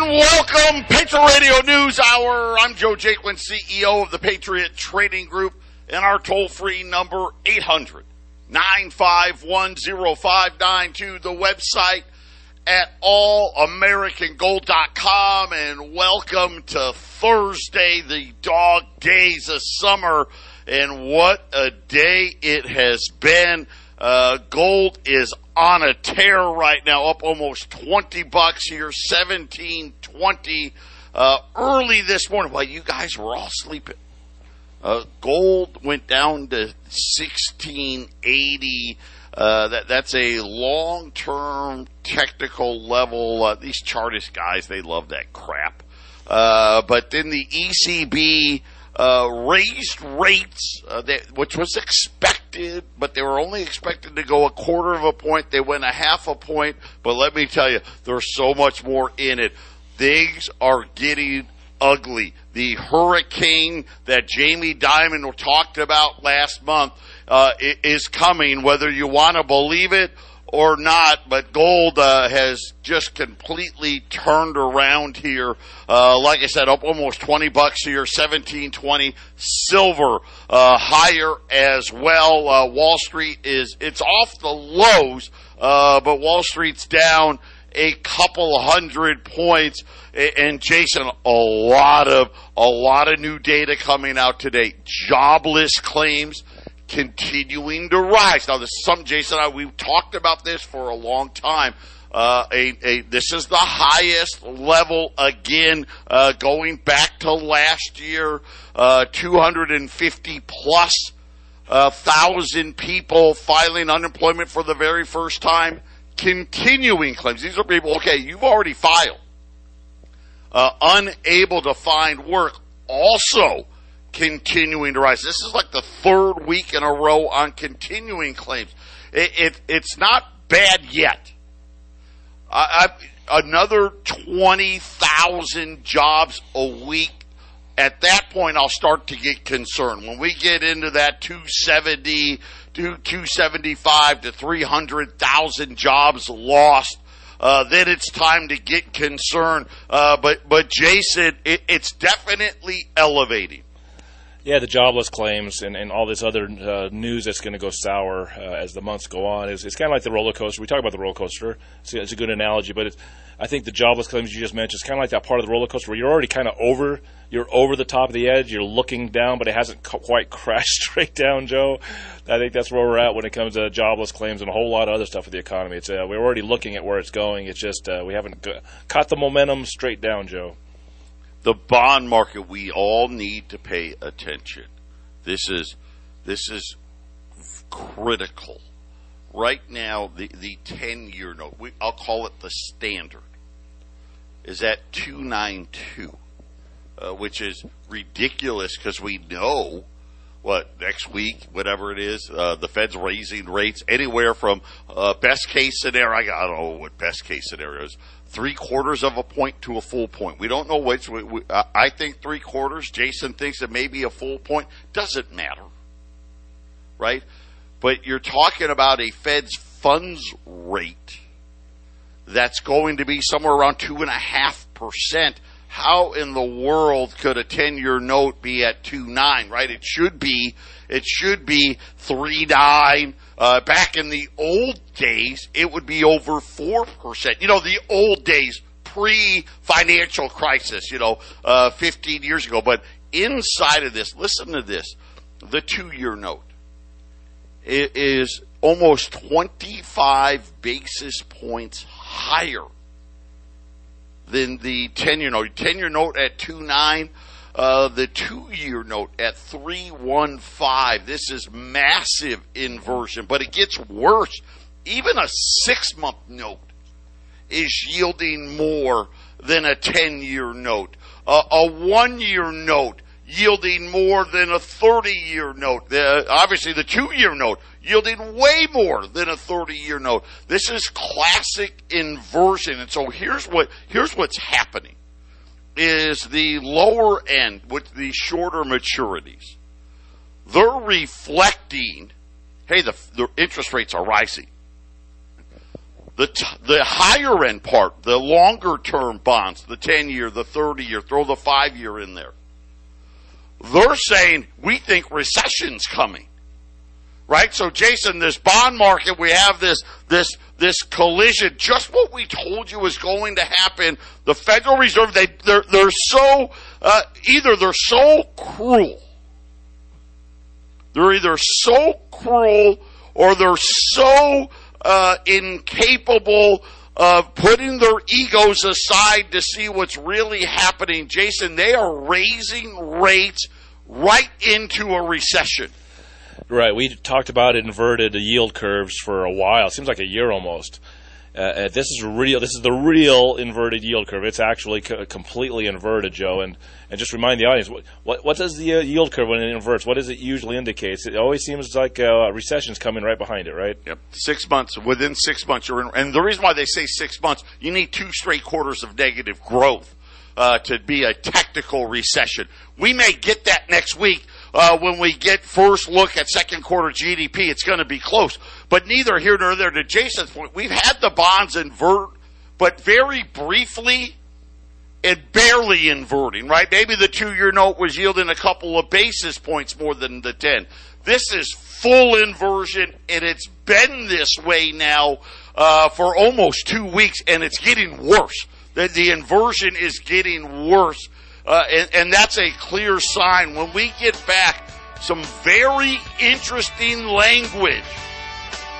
and welcome, Patriot Radio News Hour. I'm Joe Jaquin, CEO of the Patriot Trading Group, and our toll free number 800 951 0592. The website at allamericangold.com, and welcome to Thursday, the dog days of summer. And what a day it has been. Uh, gold is on a tear right now, up almost 20 bucks here, 1720 uh, early this morning. While you guys were all sleeping. Uh, gold went down to 1680. Uh, that that's a long term technical level. Uh, these chartist guys, they love that crap. Uh, but then the ECB uh, raised rates, uh, which was expected, but they were only expected to go a quarter of a point. They went a half a point, but let me tell you, there's so much more in it. Things are getting ugly. The hurricane that Jamie Dimon talked about last month uh, is coming, whether you want to believe it or not, but gold uh, has just completely turned around here. Uh, like I said, up almost 20 bucks here, 1720. Silver uh, higher as well. Uh, Wall Street is, it's off the lows, uh, but Wall Street's down a couple hundred points. And Jason, a lot of, a lot of new data coming out today. Jobless claims continuing to rise. Now, this is some Jason. I, we've talked about this for a long time. Uh, a, a, this is the highest level again, uh, going back to last year. Uh, 250 plus uh, thousand people filing unemployment for the very first time. Continuing claims. These are people. Okay, you've already filed. Uh, unable to find work. Also continuing to rise. This is like the third week in a row on continuing claims. It, it it's not bad yet. I, I, another 20,000 jobs a week. At that point, I'll start to get concerned. When we get into that 270, 275 to 300,000 jobs lost, uh, then it's time to get concerned. Uh, but, but Jason, it, it's definitely elevating. Yeah, the jobless claims and, and all this other uh, news that's going to go sour uh, as the months go on is it's kind of like the roller coaster. We talk about the roller coaster. It's, it's a good analogy, but I think the jobless claims you just mentioned is kind of like that part of the roller coaster where you're already kind of over you're over the top of the edge. You're looking down, but it hasn't quite crashed straight down, Joe. I think that's where we're at when it comes to jobless claims and a whole lot of other stuff with the economy. It's uh, we're already looking at where it's going. It's just uh, we haven't caught the momentum straight down, Joe the bond market, we all need to pay attention. This is this is critical. Right now, the the ten year note, we, I'll call it the standard, is at two nine two, uh, which is ridiculous because we know what next week, whatever it is, uh, the Fed's raising rates anywhere from uh, best case scenario. I don't know what best case scenario is three quarters of a point to a full point. We don't know which. We, we, uh, I think three quarters. Jason thinks it may be a full point. Doesn't matter, right? But you're talking about a Fed's funds rate that's going to be somewhere around two and a half percent. How in the world could a ten-year note be at two nine? Right? It should be. It should be three nine uh, back in the old days, it would be over 4%. You know, the old days, pre financial crisis, you know, uh, 15 years ago. But inside of this, listen to this the two year note is almost 25 basis points higher than the 10 year note. 10 year note at 2.9 uh, the two year note at 315. This is massive inversion, but it gets worse. Even a six month note is yielding more than a 10 year note. Uh, a one year note yielding more than a 30 year note. Uh, obviously, the two year note yielding way more than a 30 year note. This is classic inversion. And so here's what, here's what's happening is the lower end with the shorter maturities. They're reflecting, hey, the, the interest rates are rising. the t- the higher end part, the longer term bonds, the 10 year, the 30 year, throw the 5 year in there. They're saying we think recession's coming. Right? So Jason, this bond market, we have this this this collision, just what we told you was going to happen. The Federal Reserve, they they're they're so uh, either they're so cruel. They're either so cruel or they're so uh, incapable of putting their egos aside to see what's really happening. Jason, they are raising rates right into a recession. Right. We talked about inverted yield curves for a while. It seems like a year almost. Uh, uh this is real. This is the real inverted yield curve. It's actually co- completely inverted, Joe. And and just remind the audience what what, what does the uh, yield curve when it inverts? What does it usually indicate? It always seems like uh, recession's coming right behind it, right? Yep. Six months. Within six months, you're in. And the reason why they say six months, you need two straight quarters of negative growth uh, to be a technical recession. We may get that next week. Uh, when we get first look at second quarter GDP, it's going to be close. But neither here nor there. To Jason's point, we've had the bonds invert, but very briefly and barely inverting, right? Maybe the two year note was yielding a couple of basis points more than the 10. This is full inversion, and it's been this way now uh, for almost two weeks, and it's getting worse. The, the inversion is getting worse, uh, and, and that's a clear sign. When we get back, some very interesting language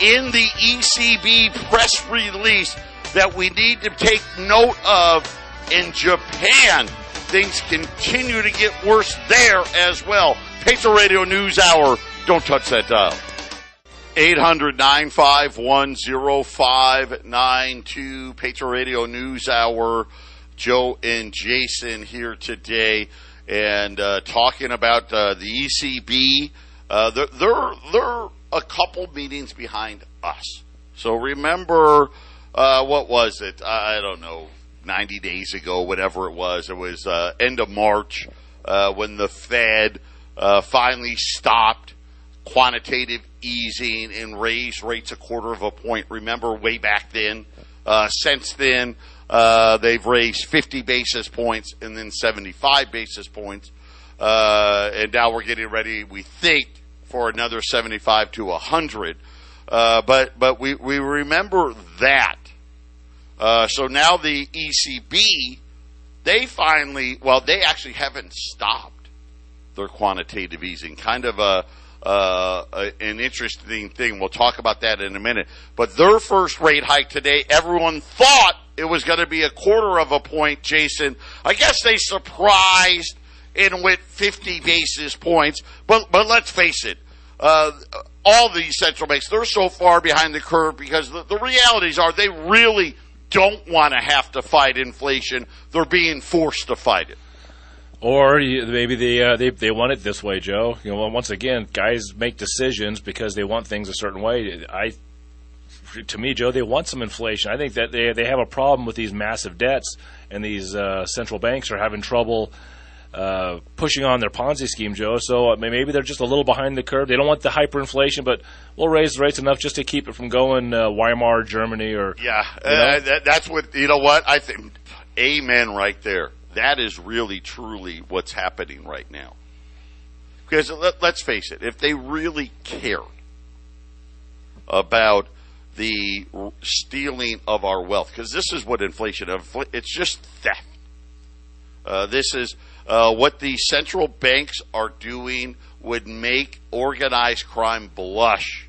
in the ECB press release that we need to take note of in Japan, things continue to get worse there as well. Patriot Radio News Hour. Don't touch that dial. 800 951 0592. Patriot Radio News Hour. Joe and Jason here today and uh, talking about uh, the ECB. Uh, they're, they're, they're a couple meetings behind us. So remember, uh, what was it? I don't know, 90 days ago, whatever it was. It was uh, end of March uh, when the Fed finally stopped quantitative easing and raised rates a quarter of a point. Remember, way back then. Uh, since then, uh, they've raised 50 basis points and then 75 basis points. Uh, and now we're getting ready, we think, for another 75 to 100. but but we, we remember that uh, so now the ECB, they finally, well, they actually haven't stopped their quantitative easing. Kind of a, uh, an interesting thing. We'll talk about that in a minute. But their first rate hike today, everyone thought it was going to be a quarter of a point, Jason. I guess they surprised and went 50 basis points. But, but let's face it. Uh, all these central banks, they're so far behind the curve because the, the realities are they really don't want to have to fight inflation. They're being forced to fight it. Or maybe they, uh, they they want it this way, Joe. You know, once again, guys make decisions because they want things a certain way. I, to me, Joe, they want some inflation. I think that they they have a problem with these massive debts, and these uh, central banks are having trouble uh, pushing on their Ponzi scheme, Joe. So uh, maybe they're just a little behind the curve. They don't want the hyperinflation, but we'll raise the rates enough just to keep it from going uh, Weimar Germany or yeah. You know? Uh, that, that's what you know. What I think. Amen. Right there. That is really truly what's happening right now. Because let, let's face it, if they really cared about the stealing of our wealth, because this is what inflation. It's just theft. Uh, this is uh, what the central banks are doing would make organized crime blush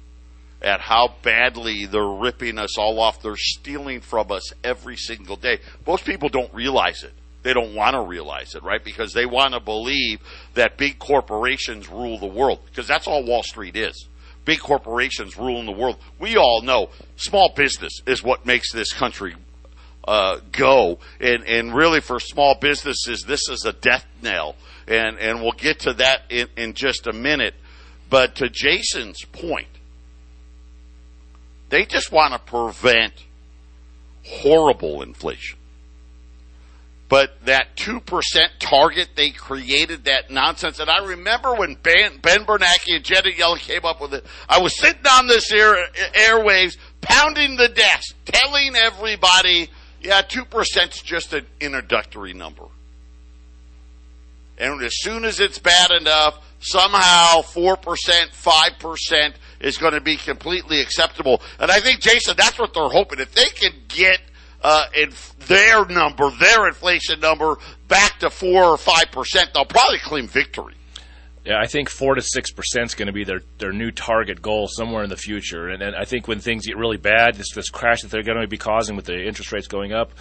at how badly they're ripping us all off. They're stealing from us every single day. Most people don't realize it. They don't want to realize it, right? Because they want to believe that big corporations rule the world. Because that's all Wall Street is. Big corporations ruling the world. We all know small business is what makes this country uh, go. And, and really for small businesses, this is a death knell. And, and we'll get to that in, in just a minute. But to Jason's point, they just want to prevent horrible inflation. But that 2% target they created, that nonsense. And I remember when Ben, ben Bernanke and Janet Yellen came up with it, I was sitting on this air, airwaves pounding the desk, telling everybody, yeah, 2% is just an introductory number. And as soon as it's bad enough, somehow 4%, 5% is going to be completely acceptable. And I think, Jason, that's what they're hoping. If they can get uh, their number, their inflation number, back to 4 or 5%, they'll probably claim victory. Yeah, I think four to six percent is going to be their, their new target goal somewhere in the future. And, and I think when things get really bad, this this crash that they're going to be causing with the interest rates going up,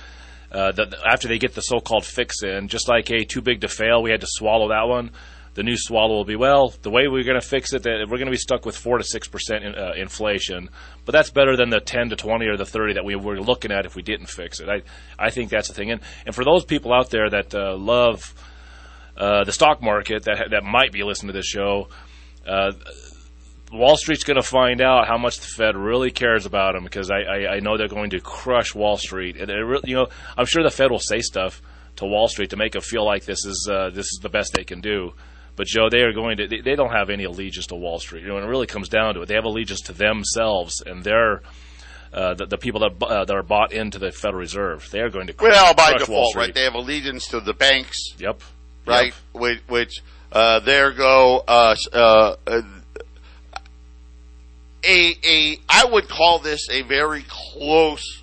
uh, the, after they get the so-called fix in, just like a too big to fail, we had to swallow that one. The new swallow will be well. The way we're going to fix it, that we're going to be stuck with four to six percent uh, inflation, but that's better than the ten to twenty or the thirty that we were looking at if we didn't fix it. I I think that's the thing. And and for those people out there that uh, love uh, the stock market that that might be listening to this show. Uh, Wall Street's going to find out how much the Fed really cares about them because I, I, I know they're going to crush Wall Street. And really, you know, I'm sure the Fed will say stuff to Wall Street to make them feel like this is uh, this is the best they can do. But Joe, they are going to they, they don't have any allegiance to Wall Street. You know, when it really comes down to it, they have allegiance to themselves and their uh, the, the, people that uh, that are bought into the Federal Reserve. They are going to crush, well by default, right? They have allegiance to the banks. Yep right? Yep. Which, which uh, there go uh, uh, a a I would call this a very close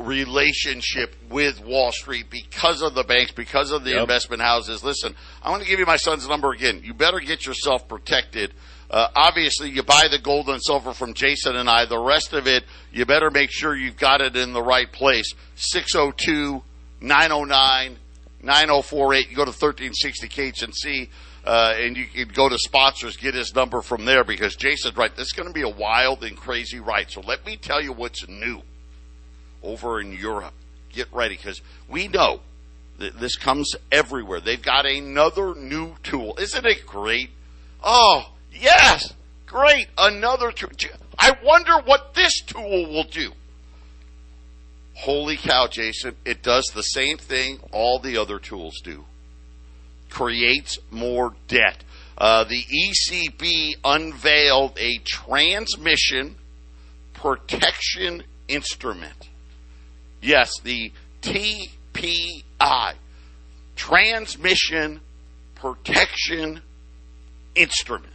relationship with Wall Street because of the banks, because of the yep. investment houses. Listen, I want to give you my son's number again. You better get yourself protected. Uh, obviously, you buy the gold and silver from Jason and I. The rest of it, you better make sure you've got it in the right place. 602 909 9048. You go to 1360 KHNC, uh, and you can go to sponsors, get his number from there because Jason's right. This is going to be a wild and crazy ride. So let me tell you what's new over in Europe. Get ready because we know that this comes everywhere. They've got another new tool. Isn't it great? Oh, yes. Great. Another tool. I wonder what this tool will do. Holy cow, Jason. It does the same thing all the other tools do. Creates more debt. Uh, the ECB unveiled a transmission protection instrument. Yes, the TPI, Transmission Protection Instrument.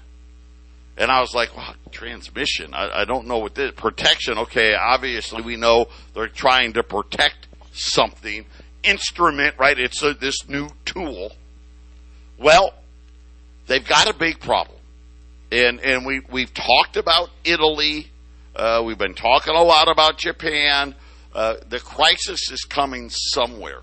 And I was like, wow, transmission. I, I don't know what this protection. Okay, obviously we know they're trying to protect something. Instrument, right? It's a, this new tool. Well, they've got a big problem, and and we we've talked about Italy. Uh, we've been talking a lot about Japan. Uh, the crisis is coming somewhere.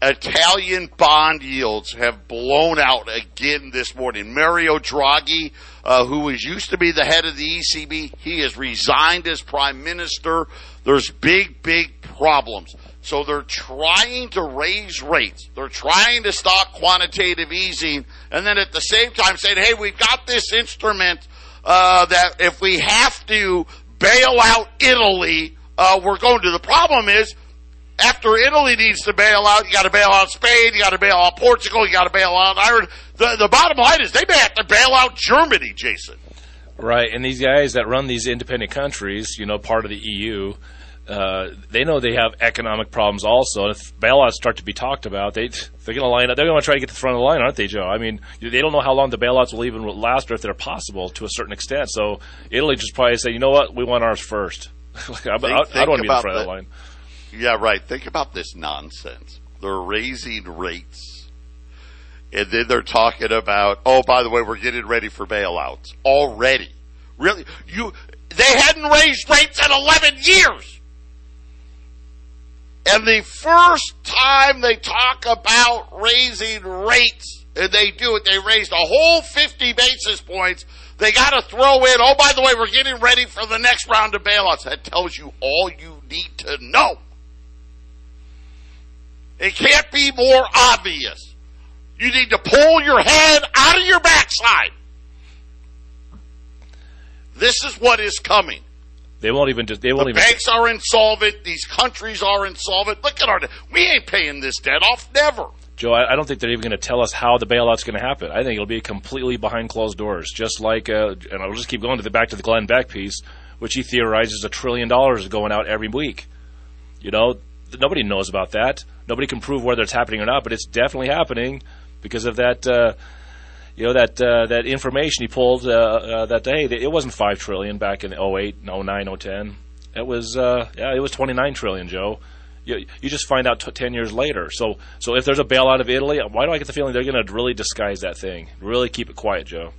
Italian bond yields have blown out again this morning. Mario Draghi, uh, who was used to be the head of the ECB, he has resigned as prime minister. There's big, big problems. So they're trying to raise rates. They're trying to stop quantitative easing, and then at the same time saying, "Hey, we've got this instrument uh, that if we have to bail out Italy, uh, we're going to." The problem is after Italy needs to bail out, you got to bail out Spain, you got to bail out Portugal, you got to bail out Ireland. The, the bottom line is they may have to bail out Germany, Jason. Right, and these guys that run these independent countries, you know, part of the EU, uh, they know they have economic problems also. And if bailouts start to be talked about, they they're going to line up. They're going to try to get to the front of the line, aren't they, Joe? I mean, they don't know how long the bailouts will even last, or if they're possible to a certain extent. So Italy just probably say, you know what, we want ours first. I, I, I, don't want to be in front the, of the line. Yeah, right. Think about this nonsense. They're raising rates. And then they're talking about, oh, by the way, we're getting ready for bailouts already. Really? You, they hadn't raised rates in 11 years. And the first time they talk about raising rates, and they do it, they raised a whole 50 basis points. They got to throw in, oh, by the way, we're getting ready for the next round of bailouts. That tells you all you need to know. It can't be more obvious. You need to pull your head out of your backside. This is what is coming. They won't even. Just, they won't the even. Banks are insolvent. These countries are insolvent. Look at our. We ain't paying this debt off. Never. Joe, I don't think they're even going to tell us how the bailout's going to happen. I think it'll be completely behind closed doors, just like. Uh, and I'll just keep going to the back to the Glenn Beck piece which he theorizes a trillion dollars is going out every week. You know, nobody knows about that. Nobody can prove whether it's happening or not, but it's definitely happening because of that. Uh, you know that uh, that information he pulled uh, uh, that day. It wasn't five trillion back in 08, 09, 010. It was uh, yeah, it was 29 trillion, Joe. You, you just find out t- 10 years later. So so if there's a bailout of Italy, why do I get the feeling they're going to really disguise that thing? Really keep it quiet, Joe.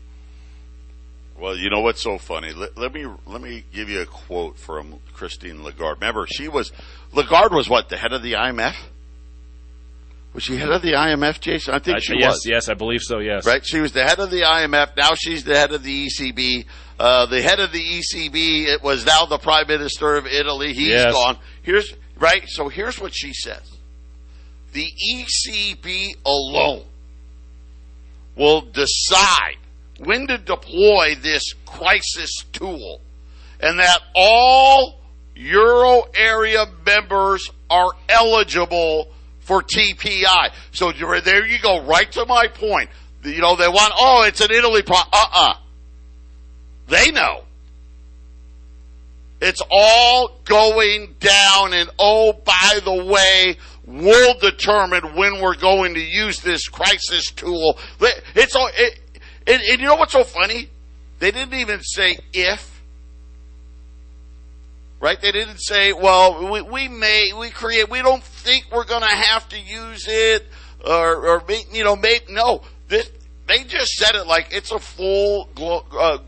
Well, you know what's so funny? Let, let, me let me give you a quote from Christine Lagarde. Remember, she was Lagarde was what the head of the IMF. Was she head of the IMF, Jason? I think I, she yes, was. Yes, I believe so. Yes. Right. She was the head of the IMF. Now she's the head of the ECB. Uh, the head of the ECB. It was now the Prime Minister of Italy. He's Yes. gone. Here's right. So here's what she says: the ECB alone will decide when to deploy this crisis tool, and that all euro area members are eligible for TPI. So there you go, right to my point. You know, they want, oh, it's an Italy pro, uh-uh. They know. It's all going down and oh, by the way, we'll determine when we're going to use this crisis tool. It's all, it, and, and you know what's so funny? They didn't even say if. Right? They didn't say, well, we, we may, we create, we don't think we're going to have to use it or, or you know, make, no. This, they just said it like it's a full, uh,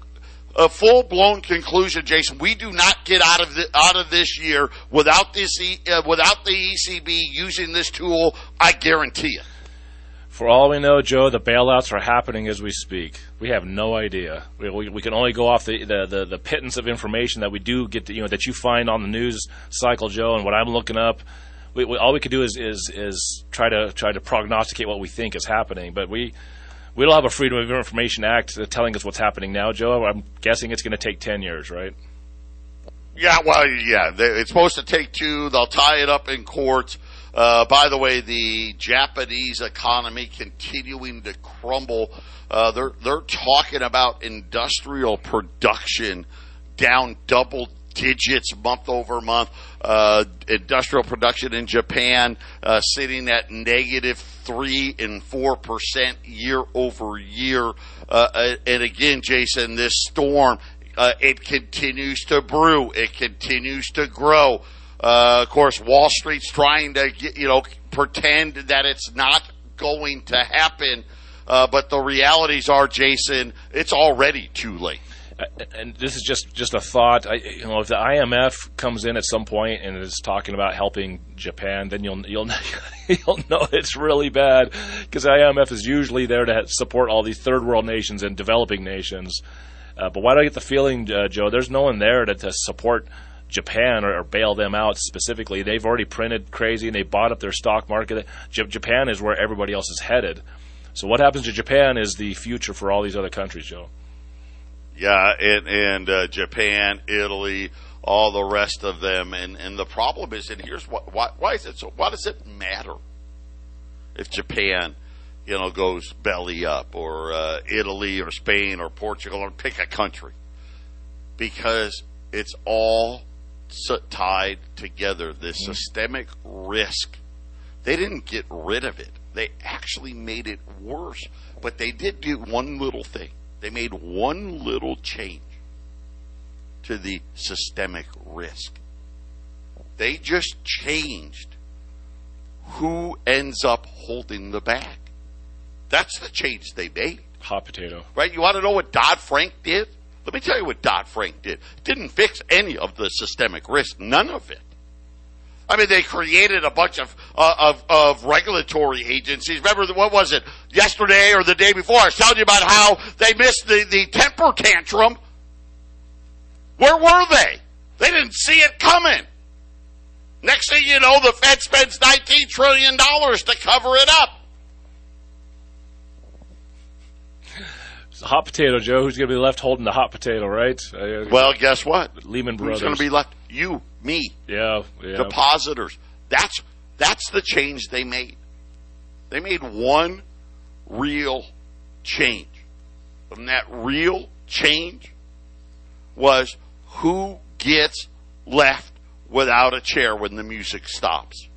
a full blown conclusion, Jason. We do not get out of the, out of this year without this, uh, without the ECB using this tool. I guarantee you. For all we know, Joe, the bailouts are happening as we speak. We have no idea. We, we, we can only go off the, the, the, the pittance of information that we do get, to, you know, that you find on the news cycle, Joe, and what I'm looking up. We, we, all we can do is, is is try to try to prognosticate what we think is happening, but we we don't have a Freedom of Information Act telling us what's happening now, Joe. I'm guessing it's going to take ten years, right? Yeah, well, yeah, it's supposed to take two. They'll tie it up in court. Uh, by the way, the Japanese economy continuing to crumble. Uh, they're they're talking about industrial production down double digits month over month. Uh, industrial production in Japan uh, sitting at negative three and four percent year over year. Uh, and again, Jason, this storm uh, it continues to brew. It continues to grow. Uh, of course, Wall Street's trying to get, you know pretend that it's not going to happen. Uh, but the realities are, Jason, it's already too late. And this is just just a thought. I, you know, if the IMF comes in at some point and is talking about helping Japan, then you'll you'll you'll know it's really bad because the IMF is usually there to support all these third world nations and developing nations. Uh, but why do I get the feeling, uh, Joe? There's no one there to, to support Japan or, or, bail them out specifically. They've already printed crazy and they bought up their stock market. J- Japan is where everybody else is headed. So what happens to Japan is the future for all these other countries, Joe. Yeah, and, and uh, Japan, Italy, all the rest of them, and and the problem is, and here's what why, why is it so? Why does it matter if Japan, you know, goes belly up, or uh, Italy, or Spain, or Portugal, or pick a country? Because it's all tied together. This mm-hmm. systemic risk. They didn't get rid of it. They actually made it worse. But they did do one little thing. They made one little change to the systemic risk. They just changed who ends up holding the bag. That's the change they made. Hot potato. Right? You want to know what Dodd Frank did? Let me tell you what Dodd Frank did. Didn't fix any of the systemic risk. None of it. I mean, they created a bunch of, uh, of, of regulatory agencies. Remember, what was it, yesterday or the day before? I was telling you about how they missed the, the temper tantrum. Where were they? They didn't see it coming. Next thing you know, the Fed spends $19 trillion to cover it up. It's a hot potato, Joe. Who's going to be left holding the hot potato, right? Uh, well, guess what? Lehman Brothers. Who's going to be left? You, me. Yeah, yeah. Depositors. That's that's the change they made. They made one real change. And that real change was who gets left without a chair when the music stops?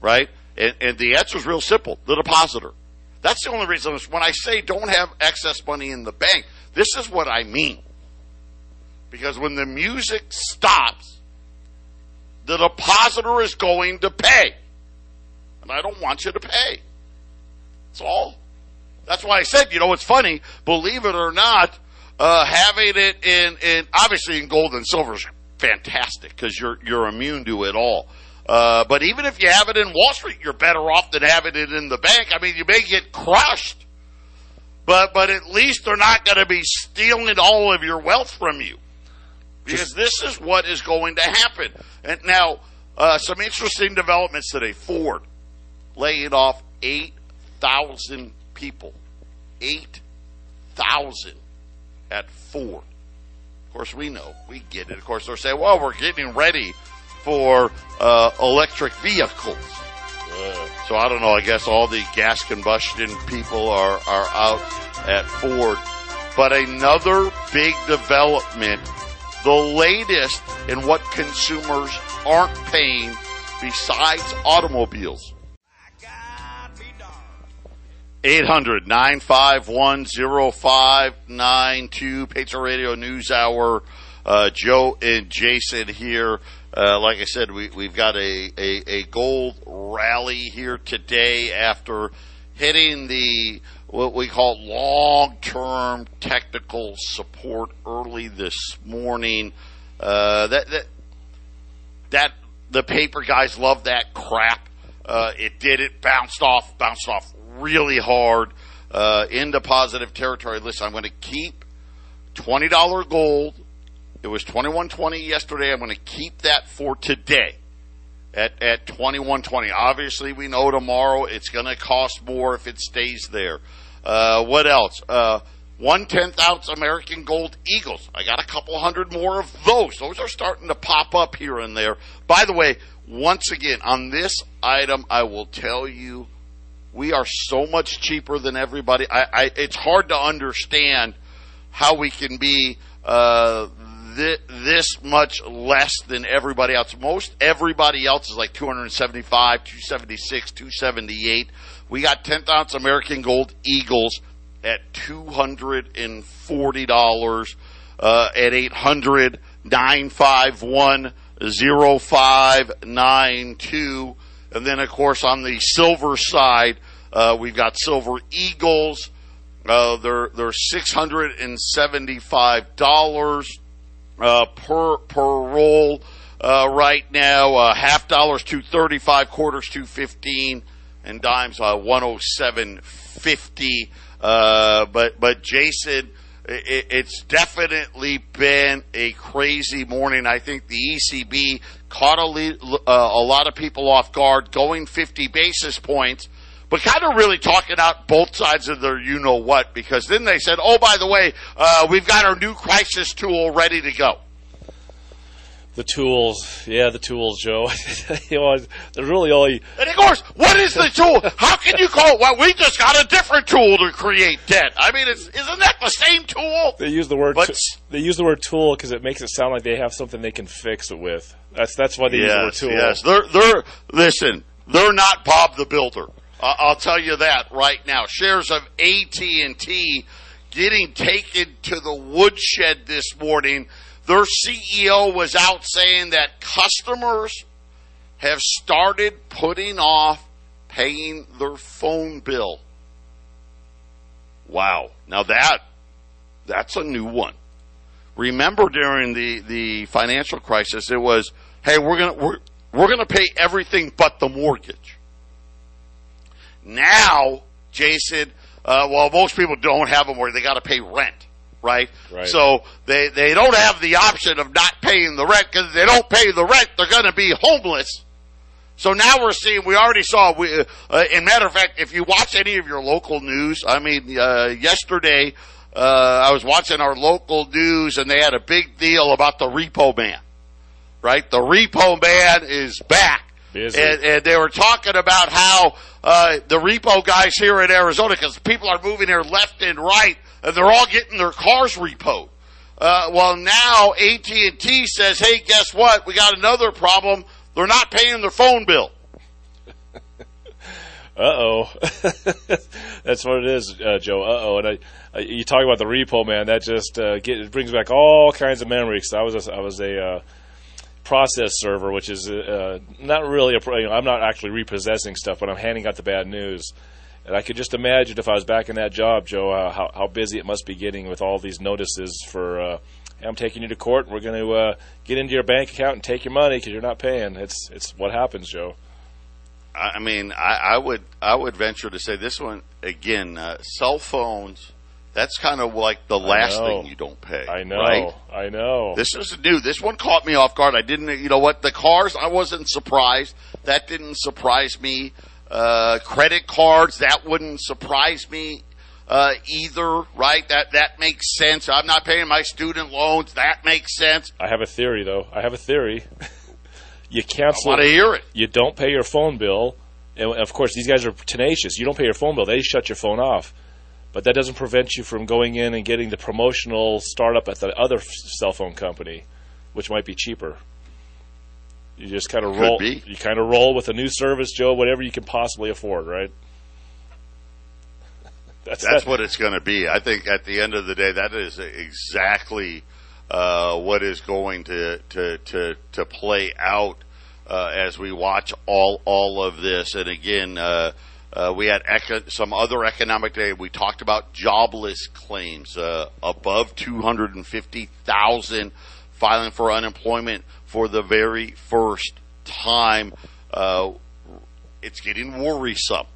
Right? And, and the answer is real simple the depositor. That's the only reason when I say don't have excess money in the bank, this is what I mean. Because when the music stops, the depositor is going to pay. And I don't want you to pay. That's all. That's why I said, you know, it's funny, believe it or not, uh, having it in, in, obviously in gold and silver is fantastic because you're, you're immune to it all. Uh, but even if you have it in Wall Street, you're better off than having it in the bank. I mean, you may get crushed, but, but at least they're not going to be stealing all of your wealth from you. Because this is what is going to happen. And now, uh, some interesting developments today. Ford laying off 8,000 people. 8,000 at Ford. Of course, we know, we get it. Of course, they're saying, well, we're getting ready for uh, electric vehicles. So I don't know. I guess all the gas combustion people are, are out at Ford. But another big development, the latest in what consumers aren't paying besides automobiles. 800 951 0592. Patriot Radio News Hour. Uh, Joe and Jason here. Uh, like I said, we, we've got a, a, a gold rally here today after hitting the what we call long term technical support early this morning. Uh, that, that, that, the paper guys love that crap. Uh, it did it, bounced off, bounced off really hard, uh, into positive territory. Listen, I'm going to keep $20 gold it was 2120 yesterday. I'm going to keep that for today at, at 2120. Obviously, we know tomorrow it's going to cost more if it stays there. Uh, what else? Uh, one tenth ounce American Gold Eagles. I got a couple hundred more of those. Those are starting to pop up here and there. By the way, once again, on this item, I will tell you, we are so much cheaper than everybody. I, I it's hard to understand how we can be uh, this, this much less than everybody else. Most everybody else is like 275, 276, 278. We got 10th ounce American Gold Eagles at $240 uh, at 800 951 0592. And then, of course, on the silver side, uh, we've got Silver Eagles. Uh, they're they're six hundred and seventy five dollars uh, per per roll uh, right now. Uh, half dollars two thirty five, quarters two fifteen, and dimes seven fifty. Uh, but but Jason, it, it's definitely been a crazy morning. I think the ECB caught a, lead, uh, a lot of people off guard, going fifty basis points but kind of really talking out both sides of their you know what because then they said, oh, by the way, uh, we've got our new crisis tool ready to go. The tools, yeah, the tools, Joe. you know, they're really only. And of course, what is the tool? How can you call it? Well, we just got a different tool to create debt. I mean, isn't that the same tool? They use the word. But, they use the word tool because it makes it sound like they have something they can fix it with. That's that's why they yes, use the word tool. Yes, they're they're listen. They're not Bob the Builder. I'll tell you that right now. Shares of AT&T getting taken to the woodshed this morning. Their CEO was out saying that customers have started putting off paying their phone bill. Wow. Now that that's a new one. Remember during the, the financial crisis it was, hey, we're going to we're, we're going to pay everything but the mortgage. Now, Jason, uh, well, most people don't have a mortgage. they got to pay rent, right? right? So they they don't have the option of not paying the rent because they don't pay the rent, they're going to be homeless. So now we're seeing. We already saw. We, uh, in matter of fact, if you watch any of your local news, I mean, uh, yesterday uh, I was watching our local news, and they had a big deal about the repo man. Right, the repo man is back. And, and, they were talking about how uh, the repo guys here in Arizona, because people are moving here left and right, they're all getting their cars repoed. Uh, well, now AT and T says, "Hey, guess what? We got another problem. They're not paying their phone bill." Uh oh, that's what it is, uh, Joe. Uh oh, and I, I, you talk about the repo man. That just uh, get, brings back all kinds of memories. I was a, I was a uh, process server, which is uh, not really a. You know, I'm not actually repossessing stuff, but I'm handing out the bad news. And I could just imagine if I was back in that job, Joe, uh, how, how busy it must be getting with all these notices for, uh, hey, I'm taking you to court. We're going to uh, get into your bank account and take your money because you're not paying. It's it's what happens, Joe. I mean, I, I would I would venture to say this one again. Uh, cell phones. That's kind of like the last thing you don't pay. I know, Right? I know. This is new. This one caught me off guard. I didn't. You know what? The cars. I wasn't surprised. That didn't surprise me. Uh, credit cards. That wouldn't surprise me uh, either. Right? That that makes sense. I'm not paying my student loans. That makes sense. I have a theory, though. I have a theory. you cancel. I want to hear it. you don't pay your phone bill, and of course these guys are tenacious. You don't pay your phone bill, they shut your phone off. But that doesn't prevent you from going in and getting the promotional startup at the other cell phone company, which might be cheaper. You just kind of roll. be. You kind of roll with a new service, Joe. Whatever you can possibly afford, right? That's That's that- what it's going to be. I think at the end of the day, that is exactly uh, what is going to to to, to play out uh, as we watch all all of this. And again, uh, uh, we had eco- some other economic data. We talked about jobless claims uh, above two hundred and fifty thousand filing for unemployment for the very first time. Uh, it's getting worrisome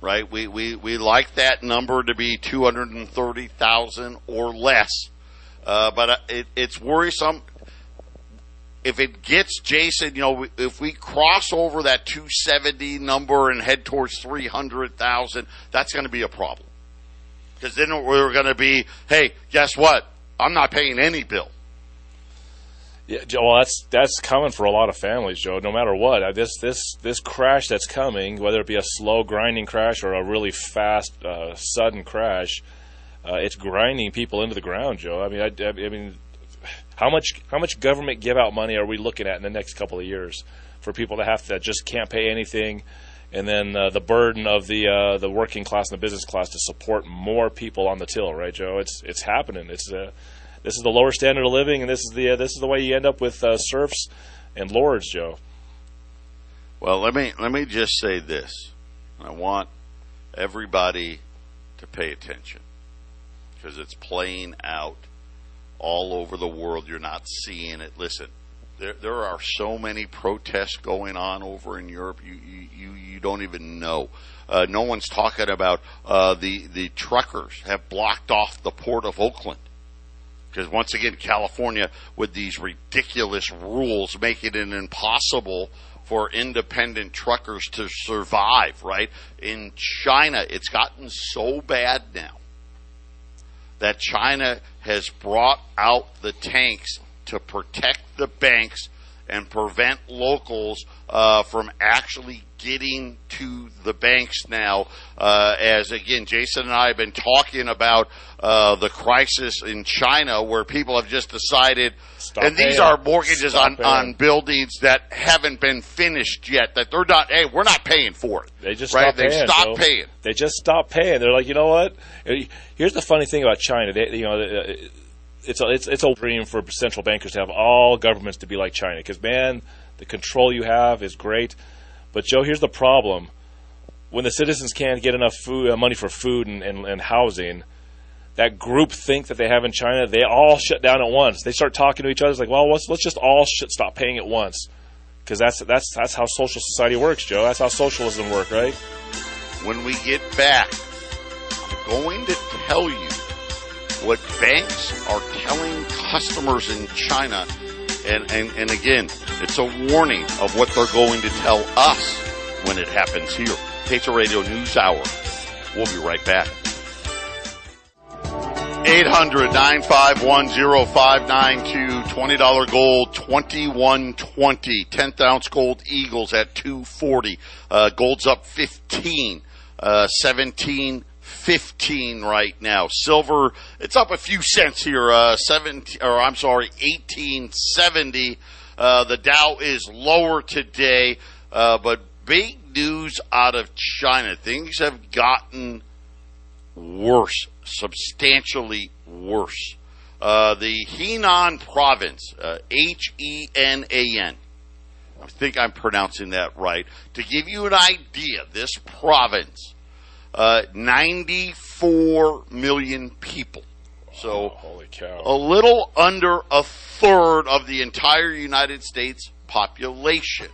right? We, we, we like that number to be 230,000 or less. Uh, but uh, it, it's worrisome. If it gets Jason, you know, if we cross over that 270 number and head towards 300,000, that's going to be a problem. Because then we're going to be, hey, guess what? I'm not paying any bill. Yeah, well, that's that's coming for a lot of families, Joe. No matter what, Uh, this this this crash that's coming, whether it be a slow grinding crash or a really fast, uh, sudden crash, uh, it's grinding people into the ground, Joe. I mean, I, I mean, how much how much government give out money are we looking at in the next couple of years for people to have to just can't pay anything, and then uh, the burden of the uh, the working class and the business class to support more people on the till, right, Joe? It's it's happening. It's uh, this is the lower standard of living, and this is the uh, this is the way you end up with uh, serfs and lords, Joe. Well, let me let me just say this. I want everybody to pay attention because it's playing out all over the world. You're not seeing it. Listen, there there are so many protests going on over in Europe. You you you, you don't even know. Uh, no one's talking about uh, the the truckers have blocked off the port of Oakland because once again, California with these ridiculous rules making it impossible for independent truckers to survive. Right in China, it's gotten so bad now that China has brought out the tanks to protect the banks and prevent locals uh, from actually getting to the banks now. Uh, as again, Jason and I have been talking about uh, the crisis in China, where people have just decided, Stop and these are mortgages Stop on, paying. on buildings that haven't been finished yet. That they're not. Hey, we're not paying for it. They just right. paying. stopped paying. They just stopped paying. They're like, you know what? Here's the funny thing about China. They, you know, uh, it's a, it's it's a dream for central bankers to have all governments to be like China because man, the control you have is great. But Joe, here's the problem: when the citizens can't get enough food, uh, money for food and, and, and housing, that group think that they have in China, they all shut down at once. They start talking to each other. It's like, well, let's let's just all stop paying at once because that's that's that's how social society works, Joe. That's how socialism works, right? when we get back, I'm going to tell you what banks are telling customers in China. And, and, and again, it's a warning of what they're going to tell us when it happens here. Patriot Radio News Hour. We'll be right back. 800 951 0592 $20 gold 2120 10th ounce gold eagles at 240 uh, gold's up 15 uh, 17 15 right now. Silver, it's up a few cents here, uh, 17, or I'm sorry, 1870. Uh, the Dow is lower today, uh, but big news out of China. Things have gotten worse, substantially worse. Uh, the Henan province, uh, H E N A N. I think I'm pronouncing that right. To give you an idea, this province, uh, 94 million people. So, Holy cow. a little under a third of the entire United States population.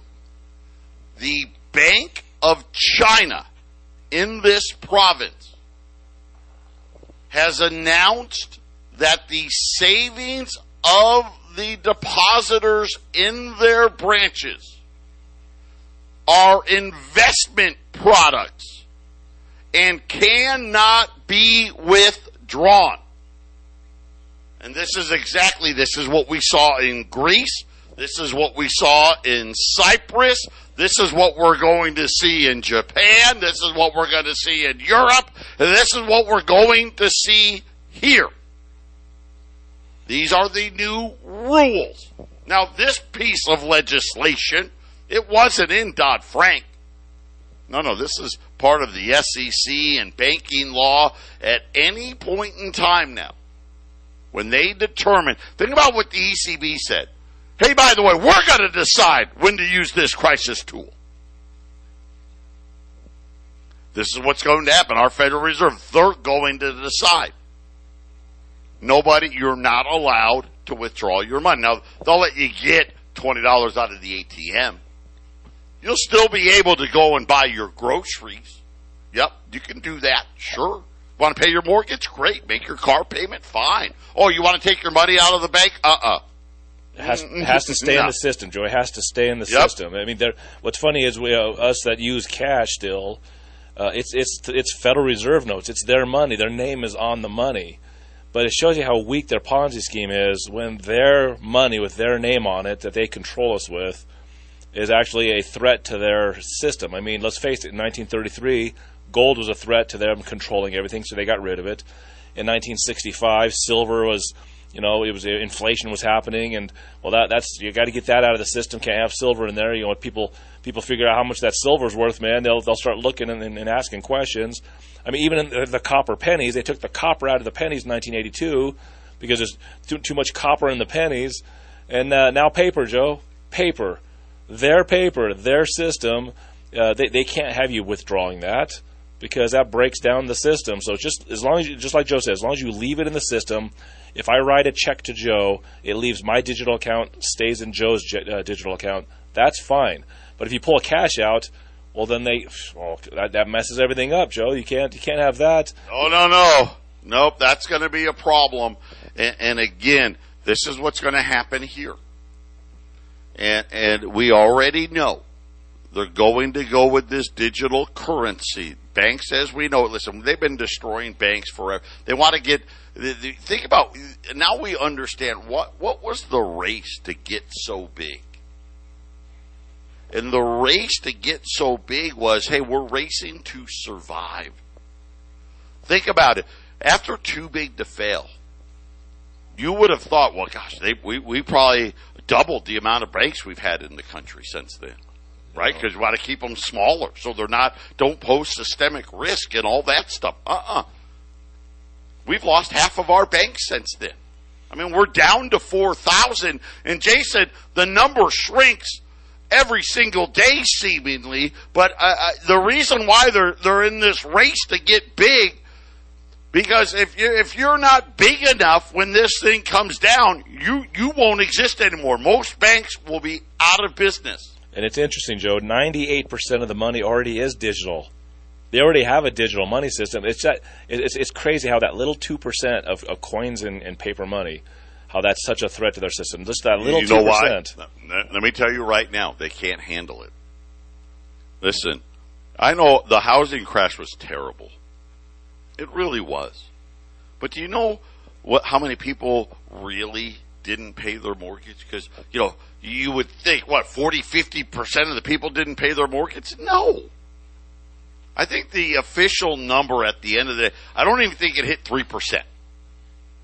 The Bank of China in this province has announced that the savings of the depositors in their branches are investment products and cannot be withdrawn. And this is exactly this is what we saw in Greece. This is what we saw in Cyprus. This is what we're going to see in Japan. This is what we're going to see in Europe. And this is what we're going to see here. These are the new rules. Now, this piece of legislation, it wasn't in Dodd Frank. No, no, this is part of the SEC and banking law at any point in time now. When they determine, think about what the ECB said. Hey, by the way, we're going to decide when to use this crisis tool. This is what's going to happen. Our Federal Reserve, they're going to decide. Nobody, you're not allowed to withdraw your money. Now, they'll let you get $20 out of the ATM. You'll still be able to go and buy your groceries. Yep, you can do that. Sure. Want to pay your mortgage? Great. Make your car payment? Fine. Oh, you want to take your money out of the bank? Uh-uh. It has, it has to stay in the system, Joe. It has to stay in the Yep. system. I mean, there, what's funny is we, uh, us that use cash still, uh, it's it's it's Federal Reserve notes. It's their money. Their name is on the money. But it shows you how weak their Ponzi scheme is when their money with their name on it that they control us with is actually a threat to their system. I mean, let's face it. In 1933, gold was a threat to them controlling everything, so they got rid of it. In 1965, silver was, you know, it was inflation was happening, and well, that that's you got to get that out of the system. Can't have silver in there. You know, when people people figure out how much that silver's worth, man, they'll they'll start looking and, and, and asking questions. I mean, even in the, the copper pennies, they took the copper out of the pennies in 1982 because there's too too much copper in the pennies, and uh, now paper, Joe, paper, their paper, their system, uh, they they can't have you withdrawing that because that breaks down the system. So just as long as you, just like Joe said, as long as you leave it in the system. If I write a check to Joe, it leaves my digital account, stays in Joe's uh, digital account. That's fine. But if you pull cash out, well, then they well, that, that messes everything up, Joe. You can't you can't have that. Oh no no nope that's going to be a problem and, and again this is what's going to happen here and and we already know they're going to go with this digital currency. Banks as we know listen they've been destroying banks forever. They want to get think about now we understand what what was the race to get so big? And the race to get so big was hey we're racing to survive. Think about it. After too big to fail, you would have thought, well, gosh, they, we, we probably doubled the amount of banks we've had in the country since then. Right? Because we want to keep them smaller so they're not, don't pose systemic risk and all that stuff. Uh-uh. We've lost half of our banks since then. I mean, we're down to 4,000 and Jay said the number shrinks every single day seemingly, but uh, uh, the reason why they're, they're in this race to get big because if you if you're not big enough when this thing comes down, you you won't exist anymore. Most banks will be out of business. And it's interesting, Joe. Ninety-eight percent of the money already is digital. They already have a digital money system. It's that it's, it's crazy how that little two percent of, of coins and, and paper money, how that's such a threat to their system. Just that little you know why? percent. Let me tell you right now, they can't handle it. Listen, I know the housing crash was terrible. It really was. But do you know what? How many people really didn't pay their mortgage? Because you know you would think what 40, 50 percent of the people didn't pay their mortgage. No, I think the official number at the end of the I don't even think it hit 3%.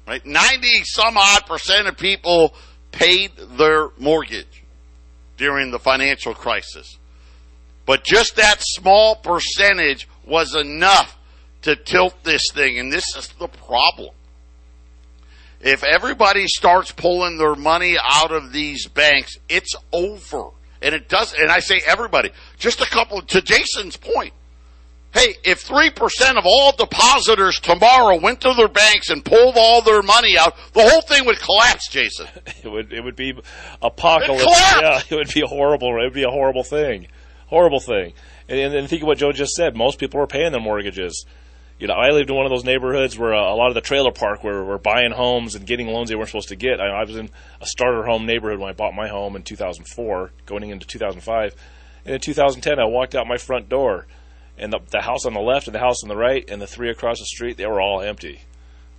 Right? 90 some odd percent of people paid their mortgage during the financial crisis. But just that small percentage was enough to tilt this thing. And this is the problem. If everybody starts pulling their money out of these banks, it's over. And it does, and I say everybody, just a couple, to Jason's point. Hey, if 3% of all depositors tomorrow went to their banks and pulled all their money out, the whole thing would collapse, Jason. It would, it would be apocalypse. It yeah, it would be horrible. It would be a horrible thing. Horrible thing. And, and think of what Joe just said. Most people are paying their mortgages. You know, I lived in one of those neighborhoods where uh, a lot of the trailer park were, were buying homes and getting loans they weren't supposed to get. I, I was in a starter home neighborhood when I bought my home in 2004, going into 2005. And in 2010, I walked out my front door, and the, the house on the left and the house on the right and the three across the street, they were all empty.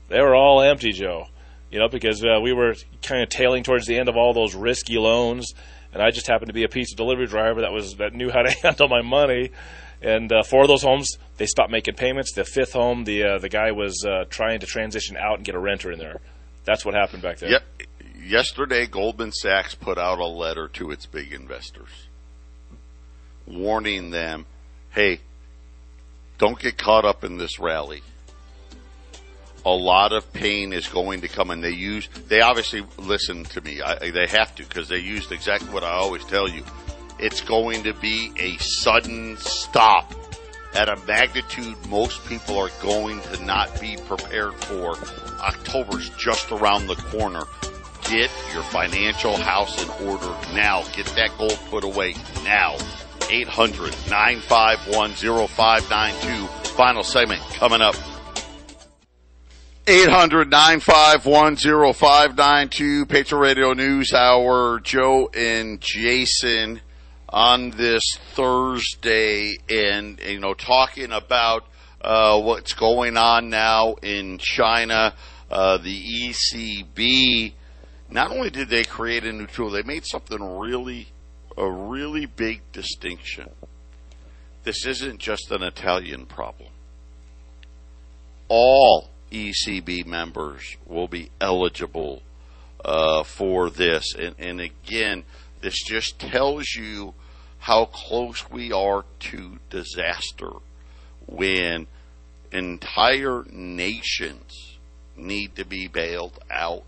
They were all empty, Joe. You know, because uh, we were kind of tailing towards the end of all those risky loans, and I just happened to be a pizza delivery driver that was that knew how to handle my money. And uh, four of those homes, they stopped making payments. The fifth home, the uh, the guy was uh, trying to transition out and get a renter in there. That's what happened back there. Yep. Yesterday, Goldman Sachs put out a letter to its big investors, warning them, "Hey, don't get caught up in this rally. A lot of pain is going to come." And they use they obviously listen to me. I, they have to because they used exactly what I always tell you it's going to be a sudden stop at a magnitude most people are going to not be prepared for. October's just around the corner. Get your financial house in order now. Get that gold put away now. 800 951 0592. Final segment coming up. 800 951 0592. Patriot Radio News Hour. Joe and Jason on this Thursday and, you know, talking about uh, what's going on now in China. Uh, the ECB, not only did they create a new tool, they made something really, a really big distinction. This isn't just an Italian problem. All ECB members will be eligible uh, for this. And, and again, this just tells you how close we are to disaster when entire nations need to be bailed out.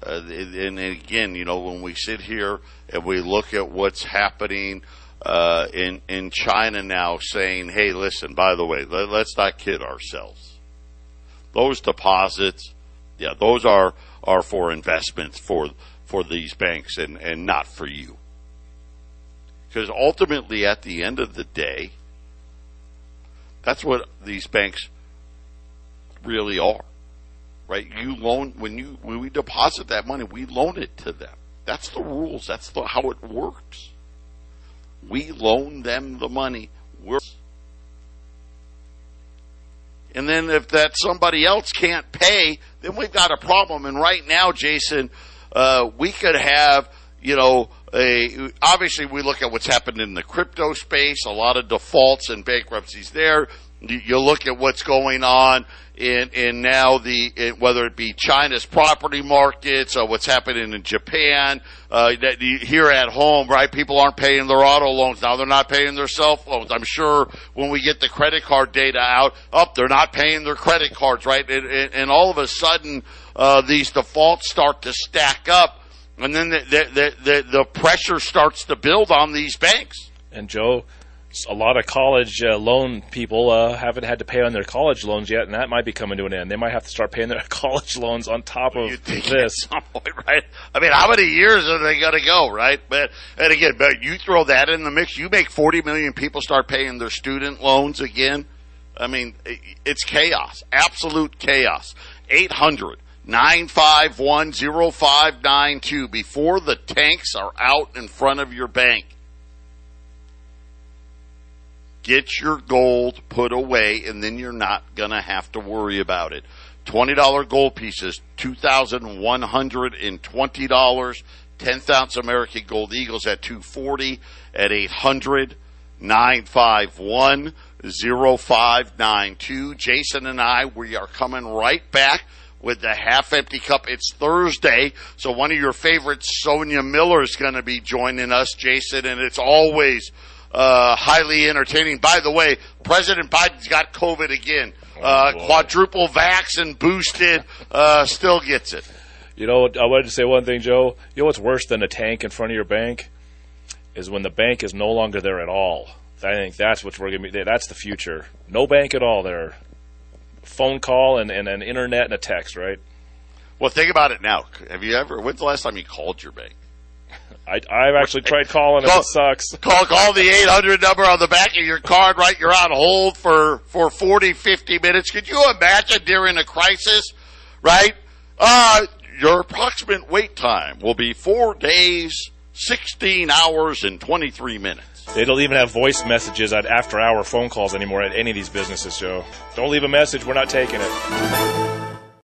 Uh, and again, you know, when we sit here and we look at what's happening uh, in in China now, saying, "Hey, listen, by the way, let, let's not kid ourselves. Those deposits, yeah, those are are for investments for for these banks and and not for you." Because ultimately, at the end of the day, that's what these banks really are. Right? You loan when you when we deposit that money, we loan it to them. That's the rules. That's the, how it works. We loan them the money. We're and then if that somebody else can't pay, then we've got a problem. And right now, Jason, uh, we could have you know obviously we look at what's happened in the crypto space, a lot of defaults and bankruptcies there. You look at what's going on in, in now the, in, whether it be China's property markets or what's happening in Japan, uh, that here at home, right? People aren't paying their auto loans now. They're not paying their cell phones. I'm sure when we get the credit card data out, up, oh, they're not paying their credit cards, right? And, and, and all of a sudden, uh, these defaults start to stack up and then the, the, the, the, pressure starts to build on these banks. And Joe, a lot of college uh, loan people uh, haven't had to pay on their college loans yet, and that might be coming to an end. They might have to start paying their college loans on top of this. Point, right? I mean, how many years are they going to go, right? But and again, but you throw that in the mix, you make forty million people start paying their student loans again. I mean, it's chaos, absolute chaos. Eight hundred 9510592 before the tanks are out in front of your bank. Get your gold put away and then you're not going to have to worry about it. $20 gold pieces, $2,120. 10th ounce American Gold Eagles at 240 at 800 951 0592. Jason and I, we are coming right back with the half empty cup. It's Thursday, so one of your favorites, Sonia Miller, is going to be joining us, Jason, and it's always uh, highly entertaining. By the way, President Biden's got COVID again. Uh, boy. quadruple vax and boosted, uh, still gets it. You know, I wanted to say one thing, Joe. You know what's worse than a tank in front of your bank is when the bank is no longer there at all. I think that's what we're going to be. That's the future. No bank at all there. Phone call and, and an internet and a text, right? Well, think about it now. Have you ever, when's the last time you called your bank? I, I've actually tried calling and Call- it sucks. Call, call the 800 number on the back of your card, right? You're on hold for, for 40, 50 minutes. Could you imagine during a crisis, right? Uh, your approximate wait time will be four days, 16 hours, and 23 minutes. They don't even have voice messages at after hour phone calls anymore at any of these businesses, Joe. Don't leave a message. We're not taking it.